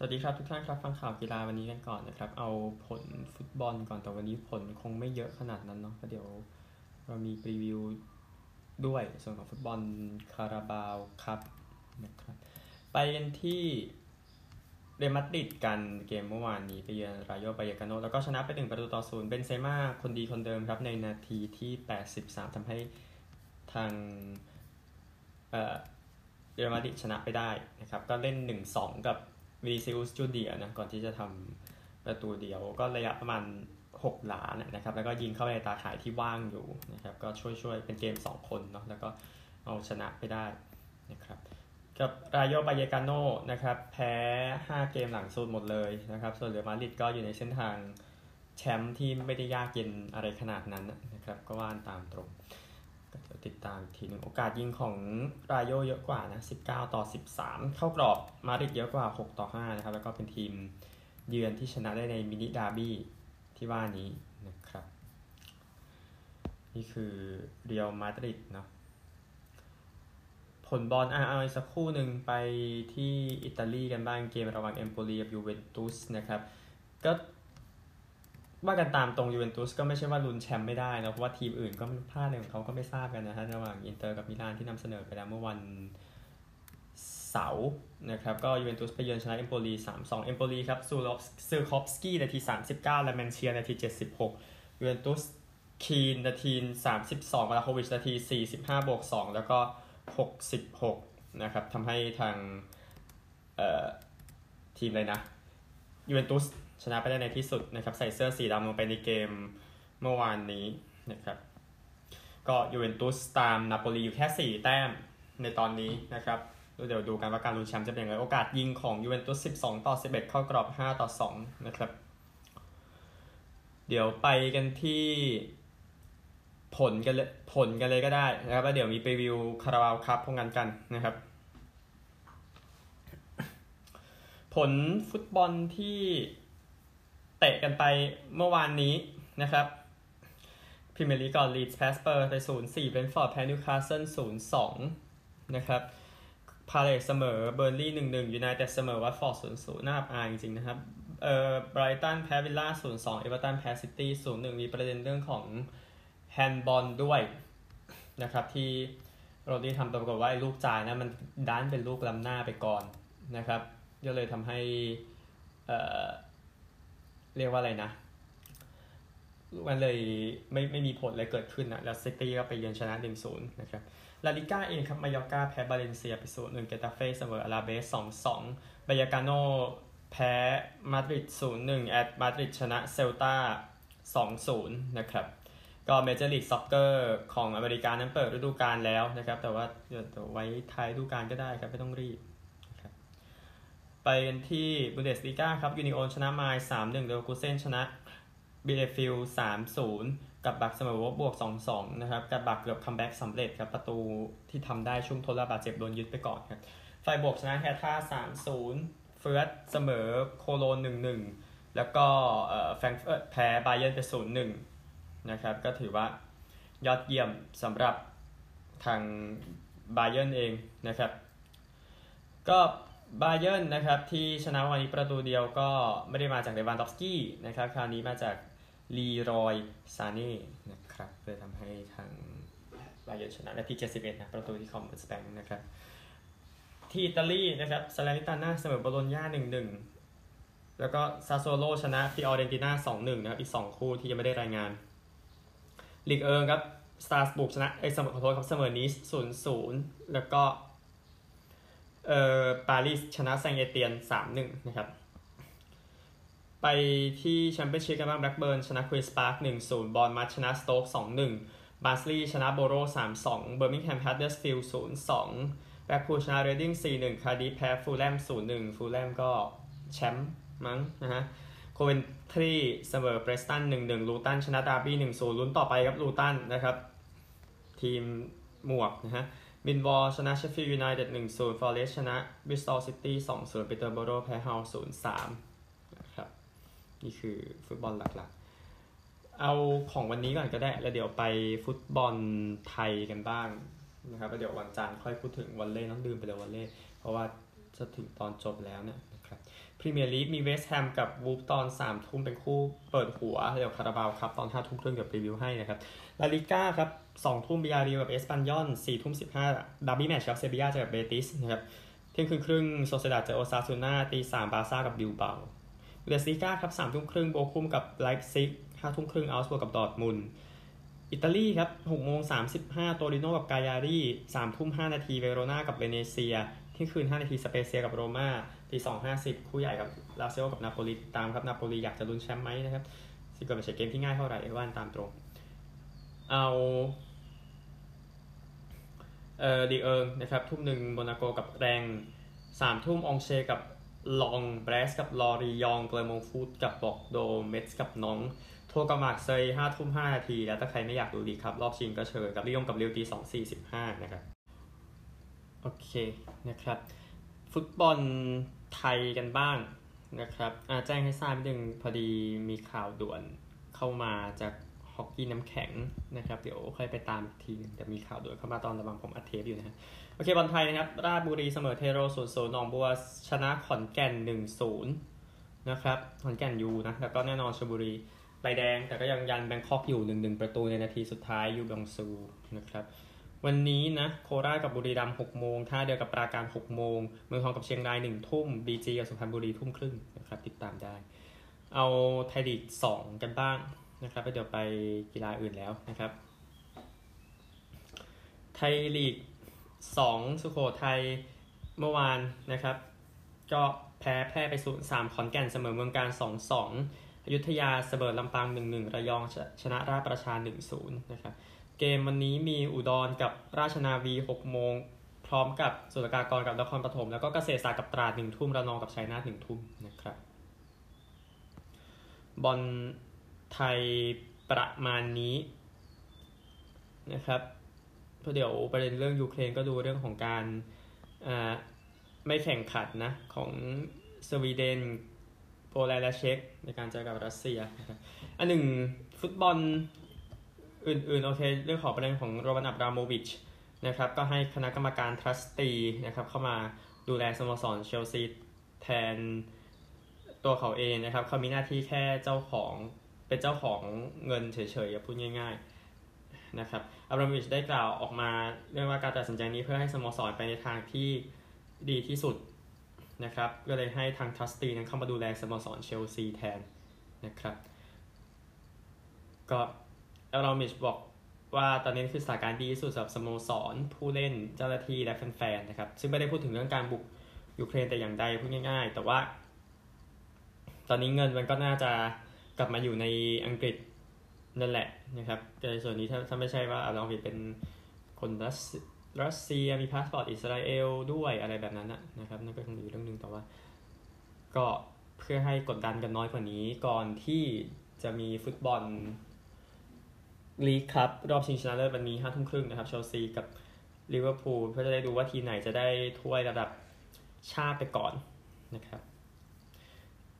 สวัสดีครับทุกท่านครับฟังข่าวกีฬาวันนี้กันก่อนนะครับ เอาผลฟุตบอลก่อนแต่วันนี้ผลคงไม่เยอะขนาดนั้นเนาะก็เดี๋ยวเรามีรีวิวด้วยส่วนของฟุตบอลคาราบาวครับนะครับ ไปกันที่เรอัลมาดริดกันเกมเมื่อวานนี้ไปเยือนรายโยบายกาโนแล้วก็ชนะไปถึงประตูต่อศูนย์เบนเซม่าคนดีคนเดิมครับในนาทีที่ 83ทำให้ทางเอ่อเรอัลมาดริดชนะไปได้นะครับ ก็เล่น 1-2 กับ วีซิอุสจูเดียนะก่อนที่จะทำประตูเดียวก็ระยะประมาณ 6 หลานะครับ แล้วก็ยิงเข้าไปในตาข่ายที่ว่างอยู่นะครับ ก็ช่วยๆเป็นเกม 2 คนเนาะแล้วก็เอาชนะไปได้นะครับกับรายโยบายกาโนนะครับแพ้ 5 เกมหลังสุดหมดเลยนะครับ ส่วนเรือมาริดก็อยู่ในเส้นทางแชมป์ที่ไม่ได้ยากเย็นอะไรขนาดนั้นนะครับ ก็ว่านตามตรง จะติดตามอีกทีหนึ่งโอกาสยิงของรายโยเยอะกว่านะ19 ต่อ 13 เข้ากรอบมาริดเยอะกว่า 6 ต่อ 5 นะครับ แล้วก็เป็นทีมเยือนที่ชนะได้ในมินิดาร์บี้ที่ว่านี้นะครับ นี่คือเรียวมาดริดเนาะผลบอลอะเอาอีกสักคู่หนึ่งไปที่อิตาลีกันบ้างเกมระหว่างเอมโปลีกับยูเวนตุสนะครับ ก็ ว่ากันตามตรงยูเวนตุสก็ไม่ใช่ว่าลุ้นแชมป์ไม่ได้นะเพราะว่าทีมอื่นก็พลาดอะไรของเขาก็ไม่ทราบกันนะฮะระหว่างอินเตอร์กับมิลานที่นำเสนอไปแล้วเมื่อวันเสาร์นะครับก็ยูเวนตุสไปเยือนชนะเอมโปลี3-2เอมโปลีครับซูลอฟซือคอฟสกี้นาที 39 และลา มานเตียนาที 76ยูเวนตุสคีนนาที 32วลาโควิชนาที 45บวก2แล้วก็ 66นะครับทำให้ทางเอ่อทีมเลยนะยูเวนตุส ชนะไปได้ในที่สุดนะครับใส่เสื้อสีดำลงไปในเกมเมื่อวานนี้นะครับก็ยูเวนตุสตามนาโปลีอยู่แค่ 4 แต้มในตอนนี้นะครับเดี๋ยวดูกันว่าการลุ้นแชมป์จะเป็นยังไงโอกาสยิงของยูเวนตุส 12 ต่อ 11 เข้ากรอบ 5 ต่อ 2 นะครับ เดี๋ยวไปกันที่ผลกันเลยผลกันเลยก็ได้นะครับแล้วเดี๋ยวมีไปวิวคาราบาวคัพพวกกันกันนะครับ ผลฟุตบอลที่ เตะกันไปเมื่อวานนี้นะครับพรีเมียร์ลีกก่อนลีดส์แพ้สเปอร์ไป 0-4เบรนฟอร์ดแพ้นิวคาสเซิล0-2 นะครับพาเลซเสมอเบิร์นลีย์1-1ยูไนเต็ดเสมอวัตฟอร์ด0-0น่าอับอายจริงๆนะครับเอ่อไบรตันแพ้วิลล่า0-2เอเวอร์ตันแพ้ซิตี้0-1มีประเด็นเรื่องของแฮนด์บอลด้วยนะครับที่โรดรี้ทำปรากฏว่าไอ้ลูกจ่ายนะมันดันเป็นลูกล้ำหน้าไปก่อนนะครับก็เลยทำให้เอ่อ เรียกว่าอะไรนะ มันเลยไม่ไม่มีผลอะไรเกิดขึ้นนะแล้วซิตี้ก็ไปเยือนชนะ1-0นะครับลาลิก้าเองครับมายอร์กาแพ้บาเลนเซียไปศูนย์หนึ่งเกตาเฟ่เสมออลาเบสสองสองบาเยกาโนแพ้มาดริดศูนย์หนึ่งแอตมาดริดชนะเซลตาสองศูนย์นะครับก็เมเจอร์ลีกซ็อกเกอร์ของอเมริกานั้นเปิดฤดูกาลแล้วนะครับ แต่ว่าเดี๋ยวไว้ท้ายฤดูกาลก็ได้ครับ ไม่ต้องรีบ ไปกันที่บุนเดสลีกาครับยูนิโอนชนะไมนซ์สามหนึ่งเดลกูเซนชนะบีเลเฟลด์สามศูนย์กลัดบัคเสมอโวล์ฟสบวร์ก2-2นะครับกลัดบัคเกือบ comeback สำเร็จครับประตูที่ทำได้ช่วงทดเวลาบาดเจ็บโดนยึดไปก่อนครับไฟรบวร์กชนะแฮร์ธ่า3-0เฟือร์ธเสมอโคโลญจน์1-1แล้วก็แฟรงเฟิร์ตแพ้บาเยิร์นไป0-1นะครับก็ถือว่ายอดเยี่ยมสำหรับทางบาเยิร์นเองนะครับก็ บาเยิร์นนะครับที่ชนะวันนี้ประตูเดียวก็ไม่ได้มาจากเลวานดอฟสกี้นะครับ คราวนี้มาจากลีรอยซาเน่นะครับเลยทำให้ทางบาเยิร์นชนะนาที71นะประตูที่คอมเบอร์สแปงนะครับ ที่อิตาลีนะครับซาเลนิตาน่าเสมอโบโลญญา1-1 แล้วก็ซาโซโลชนะฟิออเรนติน่า2-1 นะครับ อีก 2 คู่ที่ยังไม่ได้รายงานลีกเอิงครับสตราส์บูร์กชนะไอ้สมอขอโทษครับเสมอนีซ0-0 แล้วก็ เอ่อปารีสชนะแซงต์เอเตียน 3-1 นะครับ ไปที่แชมเปี้ยนชิพกันบ้างแบล็กเบิร์นชนะควีนสปาร์ค1-0 บอร์นมัธชนะสโต๊ก2-1 บาร์นสลีย์ชนะโบโร 3-2 เบอร์มิงแฮมแฮัตเดอร์สฟิลด์0-2 แบล็กพูลชนะเรดดิ้ง 4-1 คาร์ดิฟฟ์แพ้ฟูลแลม 0-1 ฟูลแลมก็แชมป์มั้งนะฮะโคเวนทรีเสมอเพรสตัน 1-1 ลูตันชนะดาร์บี้ 1-0 ลุ้นต่อไปครับลูตันนะครับ ทีมหมวกนะฮะ มิลล์วอลล์ชนะเชฟฟิลด์ยูไนเต็ด1-0ฟอเรสต์ชนะบริสตอลซิตี้2-0ปีเตอร์โบโรแพ้ฮัลล์0-3นะครับนี่คือฟุตบอลหลักๆ เอาของวันนี้ก่อนก็ได้ แล้วเดี๋ยวไปฟุตบอลไทยกันบ้างนะครับแล้วเดี๋ยววันจันทร์ค่อยพูดถึงวอลเลย์ต้องดื่มไปเลยวอลเลย์เพราะว่าจะถึงตอนจบแล้วเนี่ยนะครับ พรีเมียร์ลีกมีเวสต์แฮมกับวูล์ฟตอน3ทุ่มเป็นคู่เปิดหัว เดี๋ยวคาราบาวคัพ ตอน5ทุ่มครึ่งเดี๋ยวรีวิวให้นะครับ ลาลิก้าครับ2ทุ่มบียาร์เรอัลกับเอสปันยอน4ทุ่ม15ดาร์บี้แมตช์ครับเซบียาเจอกับเบติสนะครับ เที่ยงคืนครึ่งโซเซียดาดเจอโอซาซูน่าตี3บาซ่ากับบิลเบาบุนเดสลีก้าครับ3ทุ่มครึ่งโบคุมกับไลป์ซิก5ทุ่มครึ่งเอาก์สบวร์กกับดอร์ทมุนด์อิตาลีครับ6โมง35โตริโนกับกาลยารี3ทุ่ม5นาทีเวโรนากับเวเนเซีย เที่ยงคืน 5 นาทีสเปเซียกับโรม่าตี250คู่ใหญ่กับลาซิโอกับนาโปลีตามครับนาโปลีอยากจะลุ้นแชมป์ไหมนะครับซึ่งก็ไม่ใช่เกมที่ง่ายเท่าไหร่ว่ากันตามตรง เอาเอ่อลีกเอิงนะครับทุ่มหนึ่งโมนาโกกับแร็งส์สามทุ่มองเชกับลองเบรสกับลอรียองเกลมงฟูดกับบอกโดเมสกับน้องโทกามาเซยห้าทุ่มห้านาที แล้วถ้าใครไม่อยากดูดีครับ รอบชิงก็เชิญกับลิยงกับเรียวตีสองสี่สิบห้านะครับ โอเคนะครับ ฟุตบอลไทยกันบ้างนะครับแจ้งให้ทราบนิดนึงพอดีมีข่าวด่วนเข้ามาจากฮอกกี้น้ำแข็งนะครับ เดี๋ยวค่อยไปตามทีนึงแต่มีข่าวด่วนเข้ามาตอนระหว่างผมอัดเทปอยู่นะโอเคบอลไทยนะครับ ราชบุรีเสมอเทโรศูนย์ศูนย์หนองบัวชนะขอนแก่นหนึ่งศูนย์นะครับขอนแก่นยูนะแล้วก็แน่นอนชลบุรีใบแดงแต่ก็ยังยันแบงคอกอยู่หนึ่งหนึ่งประตูในนาทีสุดท้ายยูบองซูนะครับ วันนี้นะโคราชกับบุรีรัมย์หกโมงท่าเดียวกับปราการหกโมงเมืองทองกับเชียงรายหนึ่งทุ่มบีจีกับสุพรรณบุรีทุ่มครึ่งนะครับติดตามได้ เอาไทยลีกสองกันบ้างนะครับไปเดี๋ยวไปกีฬาอื่นแล้วนะครับ ไทยลีกสองสุโขทัยเมื่อวานนะครับ ก็แพ้แพ้ไปศูนย์สามขอนแก่นเสมอเมืองการสองสองอยุธยาเสมอลำปางหนึ่งหนึ่งระยองชนะราชประชาหนึ่งศูนย์นะครับ เกมวันนี้มีอุดรกับราชนาวีหกโมงพร้อมกับสุรกากรกับนครปฐมแล้วก็เกษตรศาสตร์กับตราดหนึ่งทุ่มระนองกับชัยนาทหนึ่งทุ่มนะครับ บอลไทยประมาณนี้นะครับเพราะเดี๋ยวประเด็นเรื่องยูเครนก็ดูเรื่องของการไม่แข่งขันนะ ของสวีเดนโปแลนด์และเช็กในการเจอกับรัสเซีย อันหนึ่งฟุตบอล อื่นๆโอเคเรื่องของประเด็นของโรบันอับราโมวิชนะครับก็ให้คณะกรรมการทรัสตีนะครับเข้ามาดูแลสโมสรเชลซีแทนตัวเขาเองนะครับเขามีหน้าที่แค่เจ้าของเป็นเจ้าของเงินเฉยๆพูดง่ายๆนะครับอับราโมวิชได้กล่าวออกมาเรื่องว่าการตัดสินใจนี้เพื่อให้สโมสรไปในทางที่ดีที่สุดนะครับก็เลยให้ทางทรัสตีนั้นเข้ามาดูแลสโมสรเชลซีแทนนะครับก็ เอลรามิชบอกว่าตอนนี้คือสถานการณ์ดีที่สุดสำหรับสโมสร ผู้เล่นเจ้าหน้าที่และแฟนๆนะครับ ซึ่งไม่ได้พูดถึงเรื่องการบุกยูเครนแต่อย่างใดพูดง่าย ๆ แต่ว่า ตอนนี้เงินมันก็น่าจะกลับมาอยู่ในอังกฤษนั่นแหละนะครับในส่วนนี้ถ้าถ้าไม่ใช่ว่าอบราโมวิชเป็นคนรัสรัสเซียมีพาสปอร์ตอิสราเอลด้วยอะไรแบบนั้นนะครับนั่นก็คงอีกเรื่องหนึ่งแต่ว่า ก็เพื่อให้กดดันกันน้อยกว่านี้ก่อนที่จะมีฟุตบอล ลีกคัพ รอบชิงชนะเลิศวันนี้ห้าทุ่มครึ่งนะครับเชลซีกับลิเวอร์พูลเพื่อจะได้ดูว่าทีมไหนจะได้ถ้วยระดับชาติไปก่อนนะครับ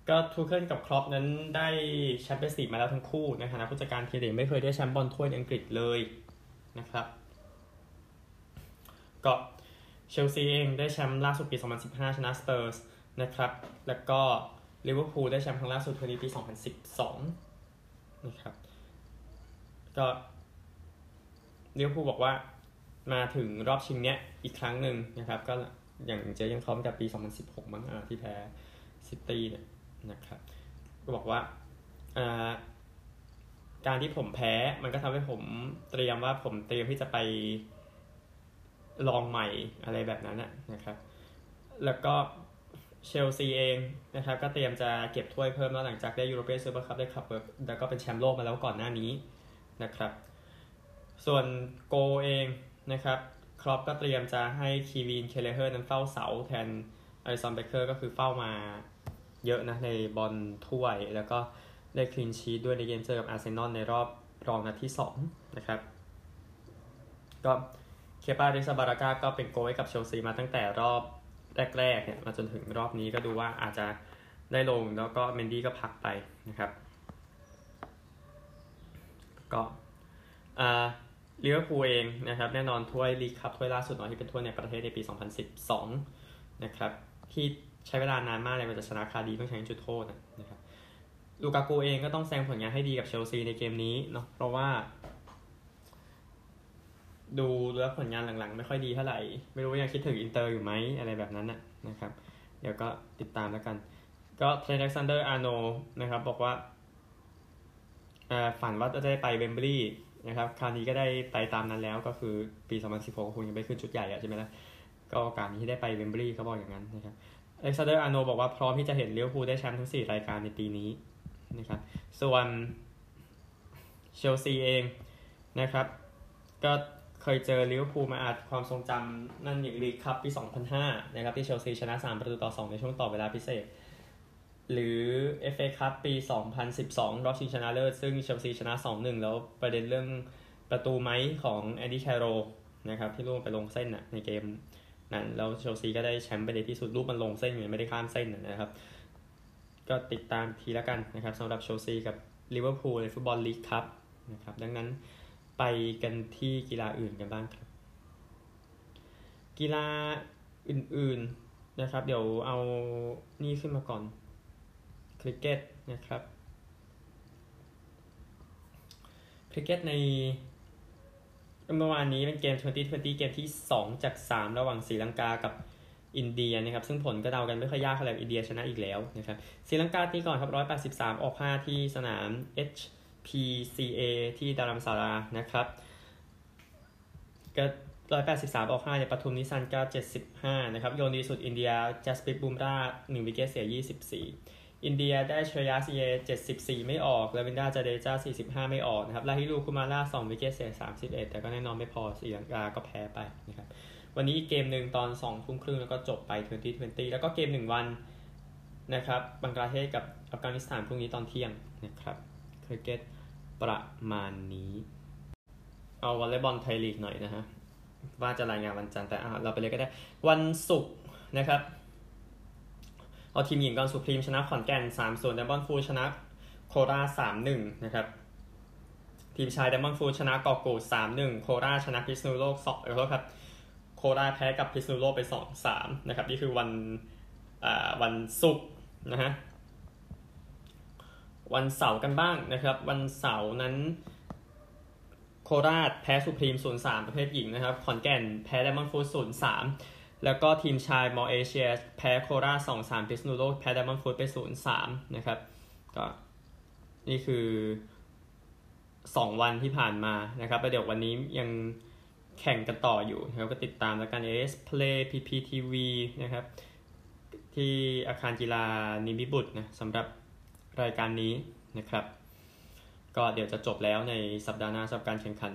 ก็ทูเคิลกับคล็อปป์นั้นได้แชมเปี้ยนส์ลีกมาแล้วทั้งคู่ในฐานะผู้จัดการทีมแต่ไม่เคยได้แชมป์บอลถ้วยในอังกฤษเลยนะครับ ก็เชลซีเองได้แชมป์ล่าสุดปี 2015 ชนะสเปอร์สนะครับ แล้วก็ลิเวอร์พูลได้แชมป์ครั้งล่าสุดในปี 2012 นะครับ ก็ลิเวอร์พูลบอกว่ามาถึงรอบชิงเนี้ยอีกครั้งหนึ่งนะครับ ก็อย่างเจยังพร้อมกับปี 2016 มั้งที่แพ้ซิตี้เนี่ยนะครับก็บอกว่าการที่ผมแพ้มันก็ทำให้ผมเตรียมว่าผมเตรียมที่จะไปลองใหม่อะไรแบบนั้นนะครับ แล้วก็เชลซีเองนะครับ ก็เตรียมจะเก็บถ้วยเพิ่มแล้วหลังจากได้ยูโรเปียนซูเปอร์คัพได้คัพแล้วก็เป็นแชมป์โลกมาแล้วก่อนหน้านี้ นะครับ ส่วนโกลเองนะครับคล็อปป์ก็เตรียมจะให้ควีวีนเคลเลเฮอร์นั้นเฝ้าเสาแทนอลิสซงเบ็คเกอร์ก็คือเฝ้ามาเยอะนะในบอลถ้วย แล้วก็ได้ clean sheet ด้วยในเกมเจอกับอาร์เซนอลในรอบรองนัดที่ 2 นะครับ ก็เคปาอาริซาบาลาก้าก็เป็นโกลให้กับเชลซีมาตั้งแต่รอบแรกๆเนี่ยมาจนถึงรอบนี้ก็ดูว่าอาจจะได้ลงแล้วก็เมนดี้ก็พักไปนะครับ ก็ลิเวอร์พูลเองนะครับแน่นอนถ้วยลีกคัพถ้วยล่าสุดเนาะที่เป็นถ้วยในประเทศในปี 2012 นะครับที่ใช้เวลานานมากเลยกว่าจะชนะคาร์ดิฟฟ์ต้องใช้จุดโทษนะครับลูกากูเองก็ต้องแสดงผลงานให้ดีกับเชลซีในเกมนี้เนาะเพราะว่า ดูแล้วผลงานหลังๆ ไม่ค่อยดีเท่าไหร่ ไม่รู้ยังคิดถึงอินเตอร์อยู่ไหมอะไรแบบนั้นนะนะครับ เดี๋ยวก็ติดตามแล้วกัน ก็เทรนต์อเล็กซานเดอร์อาร์โนลด์นะครับบอกว่า ฝันว่าจะได้ไปเวมบลีย์นะครับคราวนี้ก็ได้ไปตามนั้นแล้วก็คือปี 2016คงยังไม่ขึ้นชุดใหญ่อะใช่ไหมล่ะก็โอกาสนี้ที่ได้ไปเวมบลีย์เขาบอกอย่างนั้นนะครับอเล็กซานเดอร์อาร์โนลด์บอกว่าพร้อมที่จะเห็นลิเวอร์พูลได้แชมป์ทั้ง 4 รายการในปีนี้นะครับส่วนเชลซีเองนะครับ ก็เคยเจอลิเวอร์พูลมาอาจความทรงจำนั่นอย่างลีกคัพปี 2005 นะครับที่เชลซีชนะ 3 ประตูต่อ 2 ในช่วงต่อเวลาพิเศษ หรือ FA คัพปี 2012 รอบชิงชนะเลิศซึ่งเชลซีชนะ 2-1 แล้วประเด็นเรื่องประตูไหมของแอนดี้แคร์โรลล์นะครับที่ลูกไปลงเส้นนะในเกมนั้นแล้วเชลซีก็ได้แชมป์ไปในที่สุดลูกมันลงเส้นอยู่ไม่ได้ข้ามเส้นนะครับ ก็ติดตามทีละกันนะครับสำหรับเชลซีกับลิเวอร์พูลในฟุตบอลลีกคัพนะครับดังนั้นไปกันที่กีฬาอื่นกันบ้างครับ กีฬาอื่นๆนะครับ เดี๋ยวเอานี่ขึ้นมาก่อน คริกเก็ตนะครับคริกเก็ตในเมื่อวานนี้เป็นเกม 2020 เกมที่ 2 จาก 3 ระหว่างศรีลังกากับอินเดียนะครับ ซึ่งผลก็เดากันไม่ค่อยยากเท่าไหร่อินเดียชนะอีกแล้วนะครับศรีลังกาตีก่อนครับ 183 ออก 5 ที่สนาม HPCA ที่ดารัมซาลานะครับก็183 ออก 5 เนี่ยปทุมนิสสันกาก็75 นะครับ โยนดีสุดอินเดียจัสปริตบุมราห์1 wicket เสีย 24 อินเดียได้ชเรยาสไอเยอร์74 ไม่ออกราวินดราจาเดจา45 ไม่ออกนะครับลาฮิรูคุมารา2 wicket เสีย31 แต่ก็แน่นอนไม่พอศรีลังกาก็แพ้ไปนะครับวันนี้อีกเกมหนึ่งตอน2ทุ่มครึ่งแล้วก็จบไป 2020 แล้วก็เกม 1 วันนะครับบังกลาเทศกับอัฟกานิสถานพรุ่งนี้ตอนเที่ยงนะครับคริกเก็ตประมาณนี้ เอาวอลเลย์บอลไทยลีกหน่อยนะฮะว่าจะรายงานวันจันทร์แต่เราไปเลยก็ได้ วันศุกร์นะครับ เอาทีมหญิงก่อนสุพรีมชนะขอนแก่น3ส่วนไดมอนด์ฟู้ดชนะโคราช3-1นะครับ ทีมชายไดมอนด์ฟู้ดชนะกอโก3-1โคราชชนะพิษณุโลก2เออครับโคราชแพ้กับพิษณุโลกไป2-3นะครับนี่คือวันวันศุกร์นะฮะวันเสาร์กันบ้างนะครับ วันเสาร์นั้นโคราชแพ้สุพรีม0-3ประเภทหญิงนะครับ ขอนแก่นแพ้ไดมอนด์ฟูด0-3 แล้วก็ทีมชายมอเอเชียแพ้โคราช2-3พิษณุโลกแพ้ไดมอนฟูดไป 0-3 นะครับ ก็นี่คือ 2 วันที่ผ่านมานะครับแล้วเดี๋ยววันนี้ยังแข่งกันต่ออยู่นะครับก็ติดตามแล้วกันเอสเพลย์พีพีทีวีนะครับ ที่อาคารกีฬานิมิบุตรนะสำหรับรายการนี้นะครับ ก็เดี๋ยวจะจบแล้วในสัปดาห์หน้าสำหรับการแข่งขัน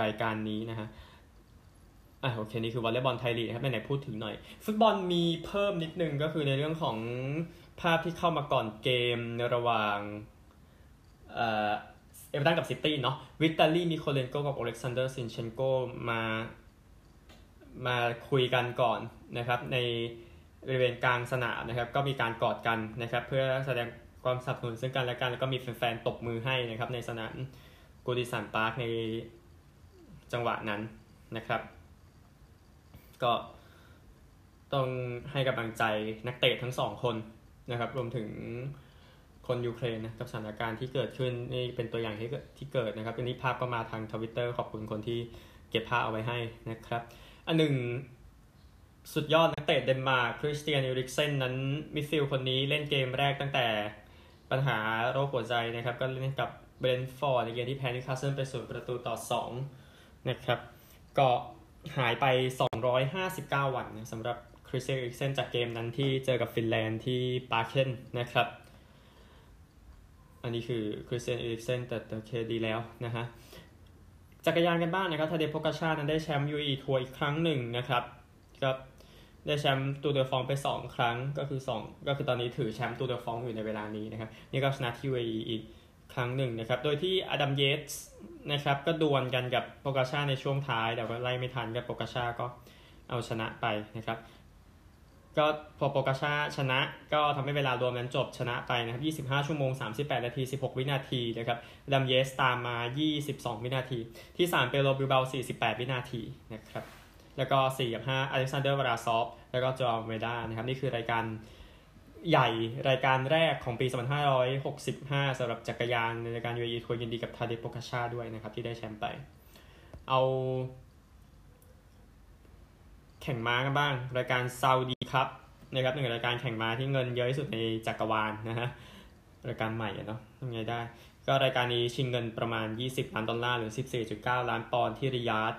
รายการนี้นะฮะ อะโอเคนี่คือวอลเลย์บอลไทยลีกครับไหนพูดถึงหน่อย ฟุตบอลมีเพิ่มนิดนึงก็คือในเรื่องของภาพที่เข้ามาก่อนเกมในระหว่างเอ่อเอเวอร์ตันกับซิตี้เนาะวิตาลีมีโคเลนโกกับโอเล็กซานเดอร์ซินเชนโกมามาคุยกันก่อนนะครับในบริเวณกลางสนามนะครับก็มีการกอดกันนะครับเพื่อแสดงความสนับสนุนซึ่งกันและกันแล้วก็มีแฟนๆตบมือให้นะครับในสนามกูดิสันพาร์คในจังหวะนั้นนะครับ ก็ต้องให้กำลังใจนักเตะทั้งสองคนนะครับ รวมถึงคนยูเครนนะกับสถานการณ์ที่เกิดขึ้นนี่เป็นตัวอย่างที่ที่เกิดนะครับอันนี้ภาพก็มาทางทวิตเตอร์ขอบคุณคนที่เก็บภาพเอาไว้ให้นะครับ อันหนึ่งสุดยอดนักเตะเดนมาร์กคริสเตียนอีริกเซนนั้นมิดฟิลด์คนนี้เล่นเกมแรกตั้งแต่ปัญหาโรคหัวใจนะครับ ก็เล่นกับเบรนฟอร์ดในเกมที่แพ้นิวคาสเซิลไปศูนย์ประตูต่อ 2 นะครับ ก็ หายไป 259 วันสำหรับคริสเตียนอีริกเซนจากเกมนั้นที่เจอกับฟินแลนด์ที่ปาร์เคนนะครับ อันนี้คือคริสเตียนอีริกเซนแต่โอเคดีแล้วนะฮะจักรยานกันบ้างนะครับทาเดโปกาชานั้นได้แชมป์ UAE Tour อีกครั้งหนึ่งนะครับก็ได้แชมป์ตูร์เดอฟรองซ์ไป 2 ครั้งก็คือ 2 ก็คือตอนนี้ถือแชมป์ตูร์เดอฟรองซ์อยู่ในเวลานี้นะครับนี่ก็ชนะที่เวอีก ครั้งหนึ่งนะครับ โดยที่อดัมเยสนะครับก็ดวลกันกับโปกาชาในช่วงท้าย แต่ว่าไล่ไม่ทันกับโปกาชาก็เอาชนะไปนะครับ ก็พอโปกาชาชนะก็ทำให้เวลารวมนั้นจบชนะไปนะครับ 25 ชั่วโมง 38 นาที 16 วินาทีนะครับอดัมเยสตามมา 22 วินาที ที่ 3 เปโลบิลเบา48 วินาทีนะครับ แล้วก็ 4 กับ 5 อเล็กซานเดอร์วลาซอฟ แล้วก็เจาอัลเมดานะครับ นี่คือรายการ ใหญ่รายการแรกของปี 2565สำหรับจักรยานในรายการ UAE ทัวร์ยินดีกับทาเดโปกาชาด้วยนะครับ ที่ได้แชมป์ไป เอา แข่งม้ากันบ้าง รายการซาอุดีคัพนะครับหนึ่งรายการแข่งม้าที่เงินเยอะที่สุดในจักรวาลนะฮะรายการใหม่เนาะยังไงได้ ก็รายการนี้ชิงเงินประมาณ 20 ล้านดอลลาร์หรือ 14.9 ล้านปอนด์ที่ริยาด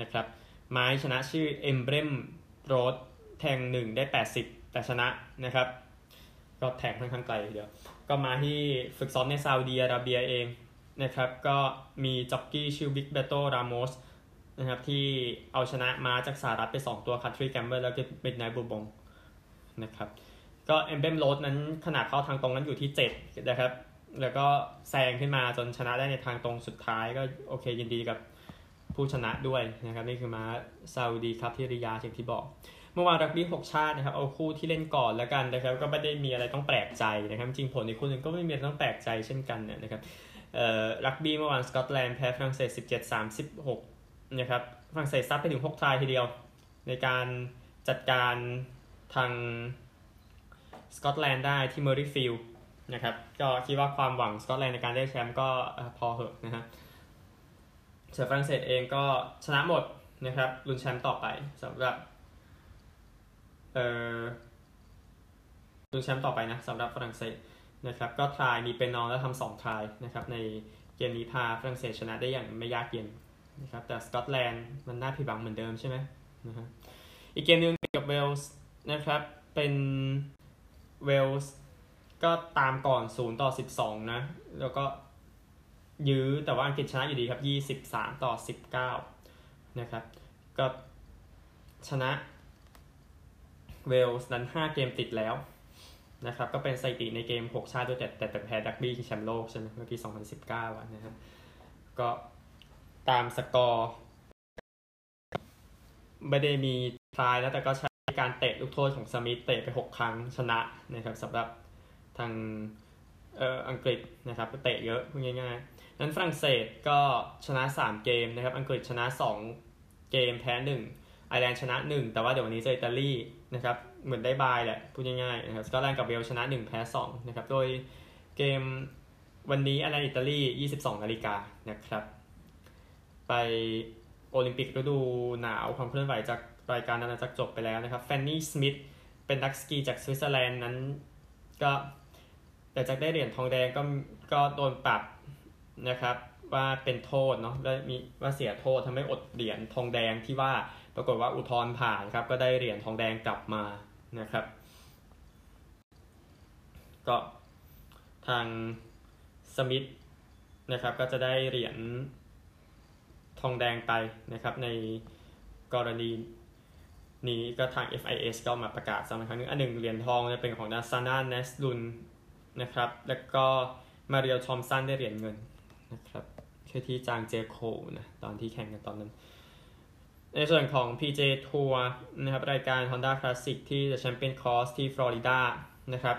นะครับม้าชนะชื่อเอมเบลมโรดแทง1ได้ 80 แต่ชนะนะครับ ก็แทงค่อนข้างไกลเดียวก็มาที่ฝึกซ้อมในซาอุดีอาระเบียเองนะครับ ก็มีจ็อกกี้ชื่อวิกเบโตรามอสนะครับที่เอาชนะมาจากสหรัฐไป 2 ตัวคันทรีแกรมเมอร์แล้วก็มิดไนท์เบอร์เบินนะครับก็เอมเบลมโรดนั้นขนาดเข้าทางตรงนั้นอยู่ที่ 7 นะครับ แล้วก็แซงขึ้นมาจนชนะได้ในทางตรงสุดท้ายก็โอเคยินดีกับผู้ชนะด้วยนะครับ นี่คือม้าซาอุดีคัพที่ริยาดเช่นที่บอก เมื่อวานรักบี้6ชาตินะครับเอาคู่ที่เล่นก่อนแล้วกันนะครับ ก็ไม่ได้มีอะไรต้องแปลกใจนะครับ จริงผลในคู่นึงก็ไม่มีอะไรต้องแปลกใจเช่นกันนะครับเอ่อรักบี้เมื่อวานสกอตแลนด์แพ้ฝรั่งเศส 17-36นะครับฝรั่งเศสซัดไปถึง 6 try ทีเดียว ในการจัดการทางสกอตแลนด์ได้ที่เมอร์เรย์ฟิลด์นะครับก็คิดว่าความหวังสกอตแลนด์ในการได้แชมป์ก็พอเหอะนะฮะส่วนฝรั่งเศสเองก็ชนะหมดนะครับลุ้นแชมป์ต่อไปสำหรับ เออลุ้นแชมป์ต่อไปนะสำหรับฝรั่งเศสนะครับก็ทรายมีเป็นนองแล้วทำสองทรายนะครับในเกมนี้พาฝรั่งเศสชนะได้อย่างไม่ยากเย็นนะครับแต่สกอตแลนด์มันน่าผิดหวังเหมือนเดิมใช่ไหมนะฮะอีกเกมหนึ่งกับเวลส์นะครับเป็นเวลส์ก็ตามก่อน 0 ต่อ 12 นะ แล้วก็ยื้อแต่ว่าอังกฤษชนะอยู่ดีครับ 23 ต่อ 19 นะครับ ก็ชนะ เวลส์นั้น 5 เกมติดแล้วนะครับก็เป็นสถิติในเกม 6 ชาติด้วยแต่แต่แต่แพ้ดักบี้แชมป์โลกใช่ไหมเมื่อปี 2019นะครับก็ตามสกอร์ไม่ได้มี try แล้วแต่ก็ใช้การเตะลูกโทษของสมิธเตะไป 6 ครั้งชนะนะครับสำหรับทางเอ่ออังกฤษนะครับเตะเยอะพูดง่ายๆนั้นฝรั่งเศสก็ชนะ 3 เกมนะครับอังกฤษชนะ 2 เกมแพ้ 1 ไอร์แลนด์ชนะ 1 แต่ว่าเดี๋ยววันนี้เจออิตาลีนะครับเหมือนได้ bye แหละพูดง่ายๆนะครับสกอตแลนด์กับเวลส์ชนะ 1 แพ้2นะครับโดยเกมวันนี้ไอร์แลนด์อิตาลี 22 นาฬิกานะครับ ไปโอลิมปิกฤดูหนาวความเคลื่อนไหวจากรายการนั้นจะจบไปแล้วนะครับแฟนนี่สมิธเป็นนักสกีจากสวิตเซอร์แลนด์นั้นก็แต่จากได้เหรียญทองแดงก็ก็โดนปรับนะครับว่าเป็นโทษเนาะและมีว่าเสียโทษทำให้อดเหรียญทองแดงที่ว่า ปรากฏว่าอุทธรณ์ผ่านครับก็ได้เหรียญทองแดงกลับมานะครับ ก็ทางสมิธนะครับก็จะได้เหรียญทองแดงไปนะครับ ในกรณีนี้ก็ทาง FIS ก็มาประกาศซ้ำอีกครั้งนึงอันหนึ่งเหรียญทองจะเป็นของนาซาน่าเนสลุนนะครับ แล้วก็มาเรียลทอมสันได้เหรียญเงินนะครับคือที่จางเจโคนะตอนที่แข่งกันตอนนั้น ในส่วนของ PJ Tour นะครับรายการ Honda Classic ที่ The Champion Course ที่ฟลอริดานะครับ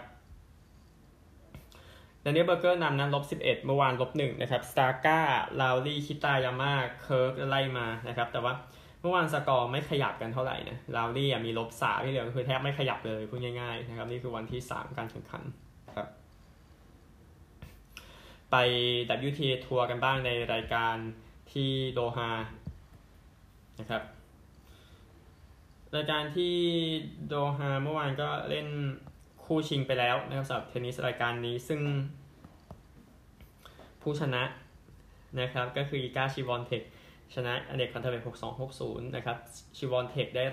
แดเนียลเบอร์เกอร์นำนั้นลบ11เมื่อวานลบ1นะครับสตราก้าลาวรี่คิตายาม่าเคิร์กไล่มานะครับแต่ว่าเมื่อวานสกอร์ไม่ขยับกันเท่าไหร่นะลาวรี่มีลบสามที่เหลือคือแทบไม่ขยับเลยพูดง่ายๆนะครับนี่คือวันที่3การแข่งขันครับไป WTA ทัวร์กันบ้างในรายการที่โดฮา นะครับ รายการที่โดฮาเมื่อวานก็เล่นคู่ชิงไปแล้วนะครับสำหรับเทนนิสรายการนี้ซึ่งผู้ชนะนะครับก็คืออีกาชิวอนเทคชนะอเน็ตคอนทาเวต6260 นะครับ ชิวอนเทคได้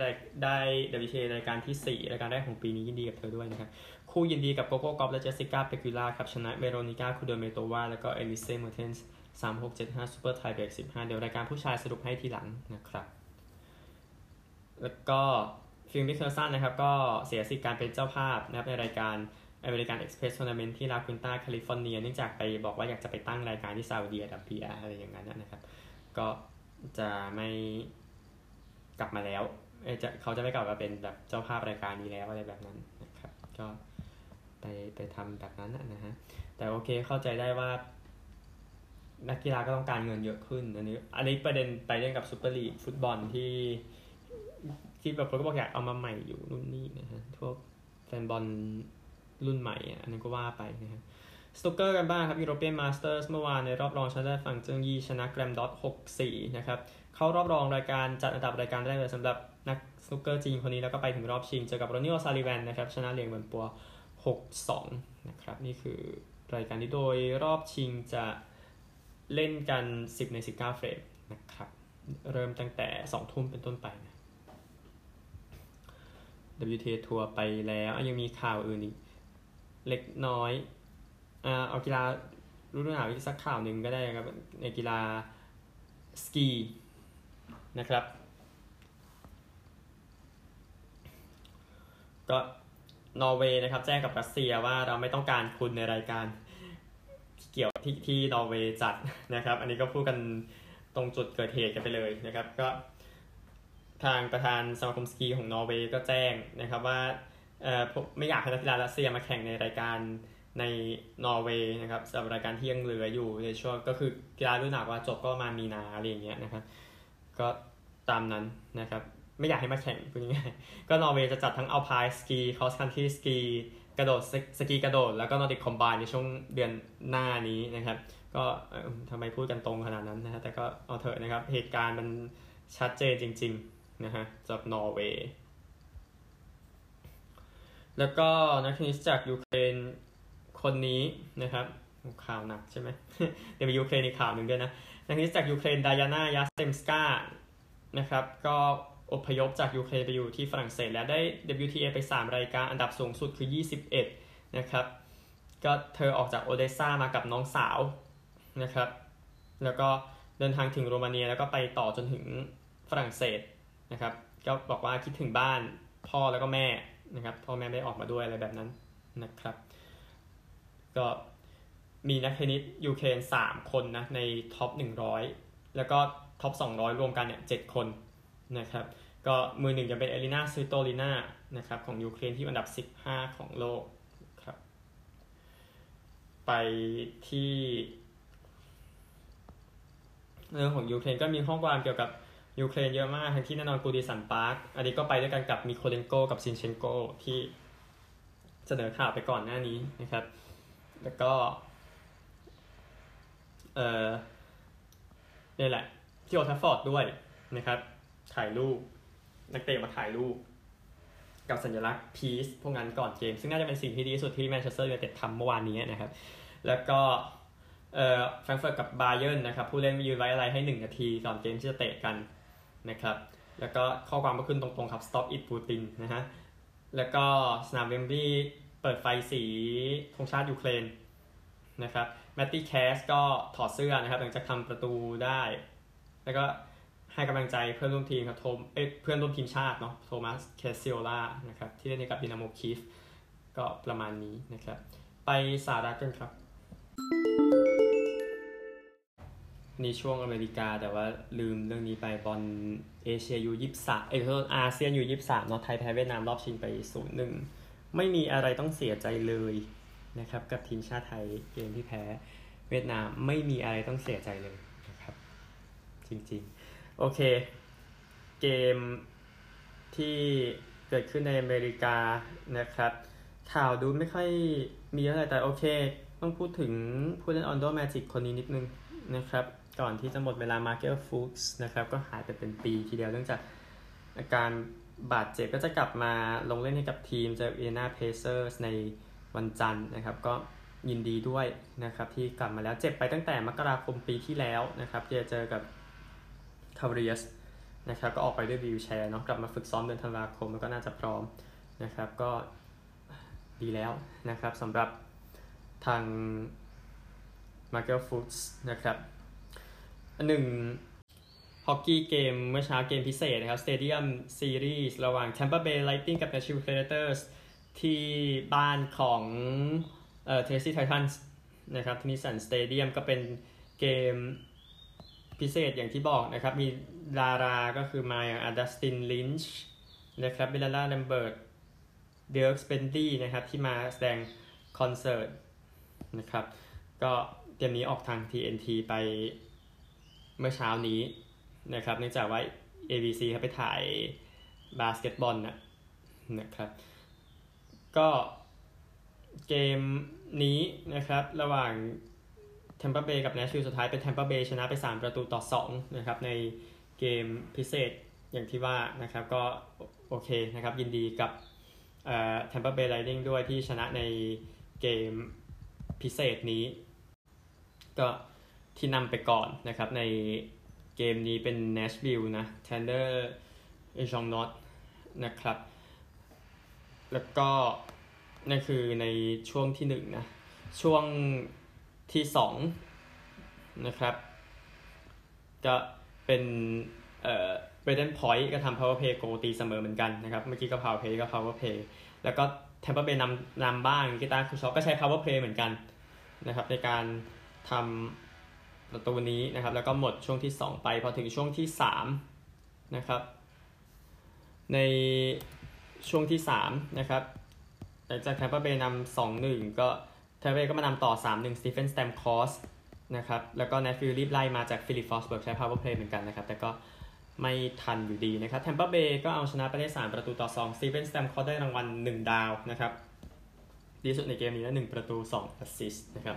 ได้ WTA รายการที่ 4 รายการแรกของปีนี้ยินดีกับเธอด้วยนะครับ คู่ยินดีกับโคโค่กอฟฟ์และเจสสิก้าเปกูล่าครับ ชนะเวโรนิก้าคูเดเมโตวา แล้วก็เอลิเซ่เมอร์เทนส์ 3675 super tiebreak 15 เดี๋ยวรายการผู้ชายสรุปให้ทีหลังนะครับ แล้วก็ฟิลมิคเคอร์สันนะครับ ก็เสียสิทธิการเป็นเจ้าภาพนะครับในรายการอเมริกันเอ็กซ์เพรสทัวร์นาเมนต์ที่ลากินตาแคลิฟอร์เนียเนื่องจากไปบอกว่าอยากจะไปตั้งรายการที่ซาอุดีอาระเบียอะไรอย่างนั้นนะครับ ก็จะไม่กลับมาแล้วจะเขาจะไม่กลับมาเป็นแบบเจ้าภาพรายการนี้แล้วอะไรแบบนั้นนะครับ ก็ไปไปทำแบบนั้นนะฮะแต่โอเคเข้าใจได้ว่า นักกีฬาก็ต้องการเงินเยอะขึ้นอันนี้อันนี้ประเด็นไปเรื่องกับซูเปอร์ลีกฟุตบอลที่ที่แบบคนก็บอกอยากเอามาใหม่อยู่รุ่นนี้นะฮะพวกแฟนบอลรุ่นใหม่อันนั้นก็ว่าไปนะฮะสนุกเกอร์กันบ้างครับยูโรเปียนมาสเตอร์สเมื่อวานในรอบรองชนะได้ฟ่านเจิงยีชนะแกรมดอตต์6-4นะครับเข้ารอบรองรายการจัดอันดับรายการแรกเลยสำหรับนักสนุกเกอร์จีนคนนี้แล้วก็ไปถึงรอบชิงเจอกับรอนนี่ โอซุลลิแวนนะครับชนะเหลียงเหวินป๋อ6-2นะครับนี่คือรายการที่โดยรอบชิงจะ เล่นกัน 10 ใน 19 เฟรมนะครับ เริ่มตั้งแต่ 2 ทุ่มเป็นต้นไปนะ WTA ทัวร์ไปแล้วยังมีข่าวอื่นอีก เล็กน้อยอ่าเอากีฬารุ่นหนาวอีกสักข่าวหนึ่งก็ได้ครับ ในกีฬาสกีนะครับ ก็นอร์เวย์นะครับ แจ้งกับรัสเซียว่าเราไม่ต้องการคุณในรายการ เกี่ยวที่ที่นอร์เวย์จัดนะครับ อันนี้ก็พูดกันตรงจุดเกิดเหตุกันไปเลยนะครับ ก็ทางประธานสมาคมสกีของนอร์เวย์ก็แจ้งนะครับว่าเอ่อไม่อยากให้นักกีฬารัสเซียมาแข่งในรายการในนอร์เวย์นะครับสำหรับรายการที่ยังเหลืออยู่ในช่วงก็คือกีฬาฤดูหนาวว่าจบก็มามีนาอะไรอย่างเงี้ยนะครับ ก็ตามนั้นนะครับ ไม่อยากให้มาแข่งพูดง่ายๆก็นอร์เวย์จะจัดทั้ง alpine สกี cross country สกี กระโดดสกีกระโดดแล้วก็ Nordic combined ในช่วงเดือนหน้านี้นะครับ ก็ทำไมพูดกันตรงขนาดนั้นนะฮะแต่ก็เอาเถอะนะครับ เหตุการณ์มันชัดเจนจริงๆนะฮะจากนอร์เวย์แล้วก็นักเทนนิสจากยูเครนคนนี้นะครับข่าวหนักใช่ไหมเดี๋ยวมียูเครนอีกข่าวหนึ่งด้วยนะนักเทนนิสจากยูเครนดายาน่ายาสเตรมสก้านะครับก็ อพยพจากยูเครนไปอยู่ที่ฝรั่งเศส แล้วได้ WTA ไป 3 รายการอันดับสูงสุดคือ 21 นะครับ ก็เธอออกจากโอเดสซามากับน้องสาวนะครับ แล้วก็เดินทางถึงโรมาเนียแล้วก็ไปต่อจนถึงฝรั่งเศสนะครับ ก็บอกว่าคิดถึงบ้านพ่อแล้วก็แม่นะครับพ่อแม่ไม่ออกมาด้วยอะไรแบบนั้นนะครับ ก็มีนักเทนนิสยูเครน3คนนะใน top 100 แล้วก็ top 200 รวมกันเนี่ย7คน นะครับก็มือหนึ่งจะเป็นเอลินา สวิโตลิน่านะครับของยูเครนที่อันดับ 15 ของโลกครับไปที่เรื่องของยูเครนก็มีข้อความเกี่ยวกับยูเครนเยอะมากทั้งที่แน่นอนกูดีสันปาร์กอันนี้ก็ไปด้วยกันกับมิโคเลนโกกับซินเชนโกที่เสนอข่าวไปก่อนหน้านี้นะครับ แล้วก็เออนี่แหละที่โอลด์แทรฟฟอร์ดด้วยนะครับ ถ่ายรูป นักเตะมาถ่ายรูป กับสัญลักษณ์ peace พวกนั้นก่อนเกม ซึ่งน่าจะเป็นสิ่งที่ดีที่สุดที่แมนเชสเตอร์ยูไนเต็ดทำเมื่อวานนี้นะครับ แล้วก็เอ่อแฟรงเฟิร์ตกับบาเยิร์นนะครับ ผู้เล่นยืนไว้อาลัยให้ 1 นาทีก่อนเกมที่จะเตะกันนะครับ แล้วก็ข้อความก็ขึ้นตรงๆครับ stop it Putin นะฮะแล้วก็สนามเวมบลีย์เปิดไฟสีธงชาติยูเครนนะครับแมตตี้แคชก็ถอดเสื้อนะครับ หลังจากทำประตูได้ แล้วก็ ให้กำลังใจเพื่อนร่วมทีมครับโทมเเพื่อนร่วมทีมชาติเนาะโทมัส เคนด์ชิโอรานะครับที่เล่นในกับดินาโมคีฟก็ประมาณนี้นะครับ ไปสหรัฐกันครับนี่ช่วงอเมริกาแต่ว่าลืมเรื่องนี้ไปบอลเอเชียยูยิบสามเอออาเซียนยูยิบสามเนาะไทยแพ้เวียดนามรอบชิงไปศูนย์หนึ่งไม่มีอะไรต้องเสียใจเลยนะครับ กับทีมชาติไทยเกมที่แพ้ เวียดนามไม่มีอะไรต้องเสียใจเลยนะครับ จริงๆ โอเค เกมที่เกิดขึ้นในอเมริกานะครับ ข่าวดูไม่ค่อยมีอะไรแต่โอเค ต้องพูดถึงผู้เล่นออร์แลนโดแมจิกคนนี้นิดนึงนะครับ ก่อนที่จะหมดเวลามาเก l ฟูส์นะครับ ก็หายไปเป็นปีทีเดียวเนื่องจากอาการบาดเจ็บก็จะกลับมาลงเล่นให้กับทีมเจออินเดียนาเพเซอร์สในวันจันทร์นะครับ ก็ยินดีด้วยนะครับที่กลับมาแล้วเจ็บไปตั้งแต่มกราคมปีที่แล้วนะครับจะเจอกับ คาวาเลียร์สนะครับก็ออกไปด้วย wheelchair เนาะกลับมาฝึกซ้อมเดือนธันวาคมแล้วก็น่าจะพร้อมนะครับก็ดีแล้วนะครับสำหรับทาง m a r k e l Foods นะครับอันหนึ่งฮอกกี้เกมเมื่อเช้าเกมพิเศษนะครับ Stadium Series ระหว่าง Tampa Bay Lightning กับ Nashville Predators ที่บ้านของเอ่อ Tennessee Titans นะครับที่นิสันสเตเดียมก็เป็นเกม พิเศษอย่างที่บอกนะครับ มีดาราก็คือมาอย่างดัสตินลินช์นะครับเบลล่าแลมเบิร์ตเดลสเปนดี้นะครับ ที่มาแสดงคอนเสิร์ตนะครับ ก็เกมนี้ออกทาง TNT ไปเมื่อเช้านี้นะครับเนื่องจากว่า ABC เขาไปถ่ายบาสเกตบอลนะนะครับ ก็เกมนี้นะครับ ระหว่าง Tampa Bay กับ Nashville สุดท้ายเป็น Tampa Bay ชนะไป 3 ประตูต่อ2นะครับในเกมพิเศษอย่างที่ว่านะครับก็โอเคนะครับยินดีกับเอ่อ Tampa Bay Lightning ด้วยที่ชนะในเกมพิเศษนี้ ก็ที่นำไปก่อนนะครับในเกมนี้เป็น Nashville นะ Tanner e j o n g n o t นะครับ แล้วก็นั่นคือในช่วงที่หนึ่งนะ ช่วง ที่สองนะครับ ก็เป็นเอ่อ Braden Point ก็ทำ power play โกตีเสมอเหมือนกันนะครับ เมื่อกี้ก็ power play ก็ power play แล้วก็ Tampa Bay นำนำบ้างกีตาร์คูชอก็ใช้ power play เหมือนกันนะครับในการทำประตูนี้นะครับ แล้วก็หมดช่วงที่ 2 ไป พอถึงช่วงที่3นะครับ ในช่วงที่3นะครับหลังจากแทมเปอร์เบย์นำสองหนึ่งก็ แทมปาเบย์ก็มานำต่อ 3 1สตีเฟนสแตมคอสนะครับ แล้วก็แนชวิลล์รีบไล่มาจากฟิลิปฟอสเบิร์กใช้ power play เหมือนกันนะครับ แต่ก็ไม่ทันอยู่ดีนะครับแทมเปอร์เบย์ก็เอาชนะไปได้ 3 ประตูต่อ2สตีเฟนสแตมคอสได้รางวัล 1 ดาวนะครับ ดีสุดในเกมนี้นะ1ประตู 2 แอสซิสต์นะครับ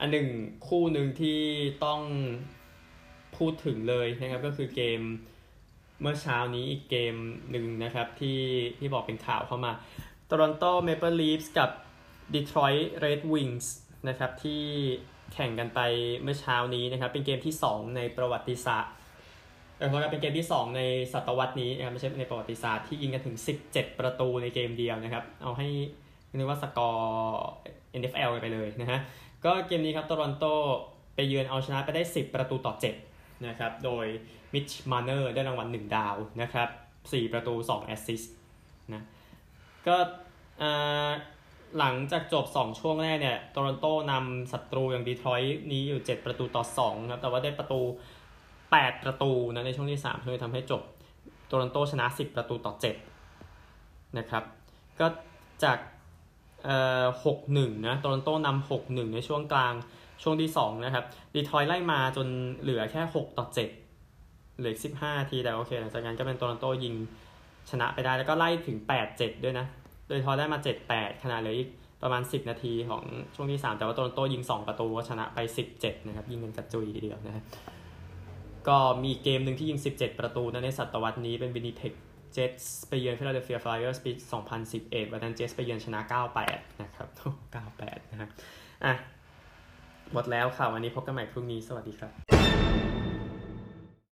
อันหนึ่งคู่หนึ่งที่ต้องพูดถึงเลยนะครับก็คือเกมเมื่อเช้านี้อีกเกมหนึ่งนะครับที่ที่บอกเป็นข่าวเข้ามา Toronto Maple Leafs กับ Detroit Red Wings นะครับที่แข่งกันไปเมื่อเช้านี้นะครับ เป็นเกมที่ 2 ในประวัติศาสตร์เออเป็นเกมที่ 2 ในศตวรรษนี้นะครับไม่ใช่ในประวัติศาสตร์ที่ยิงกันถึง 17 ประตูในเกมเดียวนะครับ เอาให้นึกว่าสกอร์ NFL ไปเลยนะฮะก็เกมนี้ครับโตรอนโตไปเยือนเอาชนะไปได้ 10 ประตูต่อ 7 นะครับ โดยมิตช์ มาร์เนอร์ได้รางวัล 1 ดาวนะครับ 4 ประตู 2 แอสซิสต์นะก็อ่า หลังจากจบ 2 ช่วงแรกเนี่ยโตรอนโตนำศัตรูอย่างดีทรอยต์นี้อยู่ 7 ประตูต่อ2ครับแต่ว่าได้ประตู 8 ประตูนะในช่วงที่3เลยทำให้จบโตรอนโตชนะ 10 ประตูต่อ7นะครับก็จากเอ่อ6-1นะโตรอนโตนำ6-1ในช่วงกลางช่วงที่2นะครับดีทรอยไล่มาจนเหลือแค่6ต่อ7เหลือสิบห้าทีแต่โอเคหลังจากนั้นก็เป็นโตลอนโตยิงชนะไปได้แล้วก็ไล่ถึง8-7ด้วยนะ โดยทอได้มา 7-8ขนาดเหลืออีกประมาณ 10 นาทีของช่วงที่ 3 แต่ว่าโตลอนโตยิง 2 ประตูชนะไป 17 นะครับ ยิงเงินกระจุยทีเดียวนะก็มีเกมหนึ่งที่ยิง 17 ประตูนะในศตวรรษนี้เป็นวินิเพกเจ็ตส์ไปเยือนฟิลาเดลเฟีย ฟลายเออร์สปี2011 วันนั้นเจ็ตส์ไปเยือนชนะ 98 นะครับ 98 นะครับอะ หมดแล้วค่ะ วันนี้พบกันใหม่พรุ่งนี้ สวัสดีครับ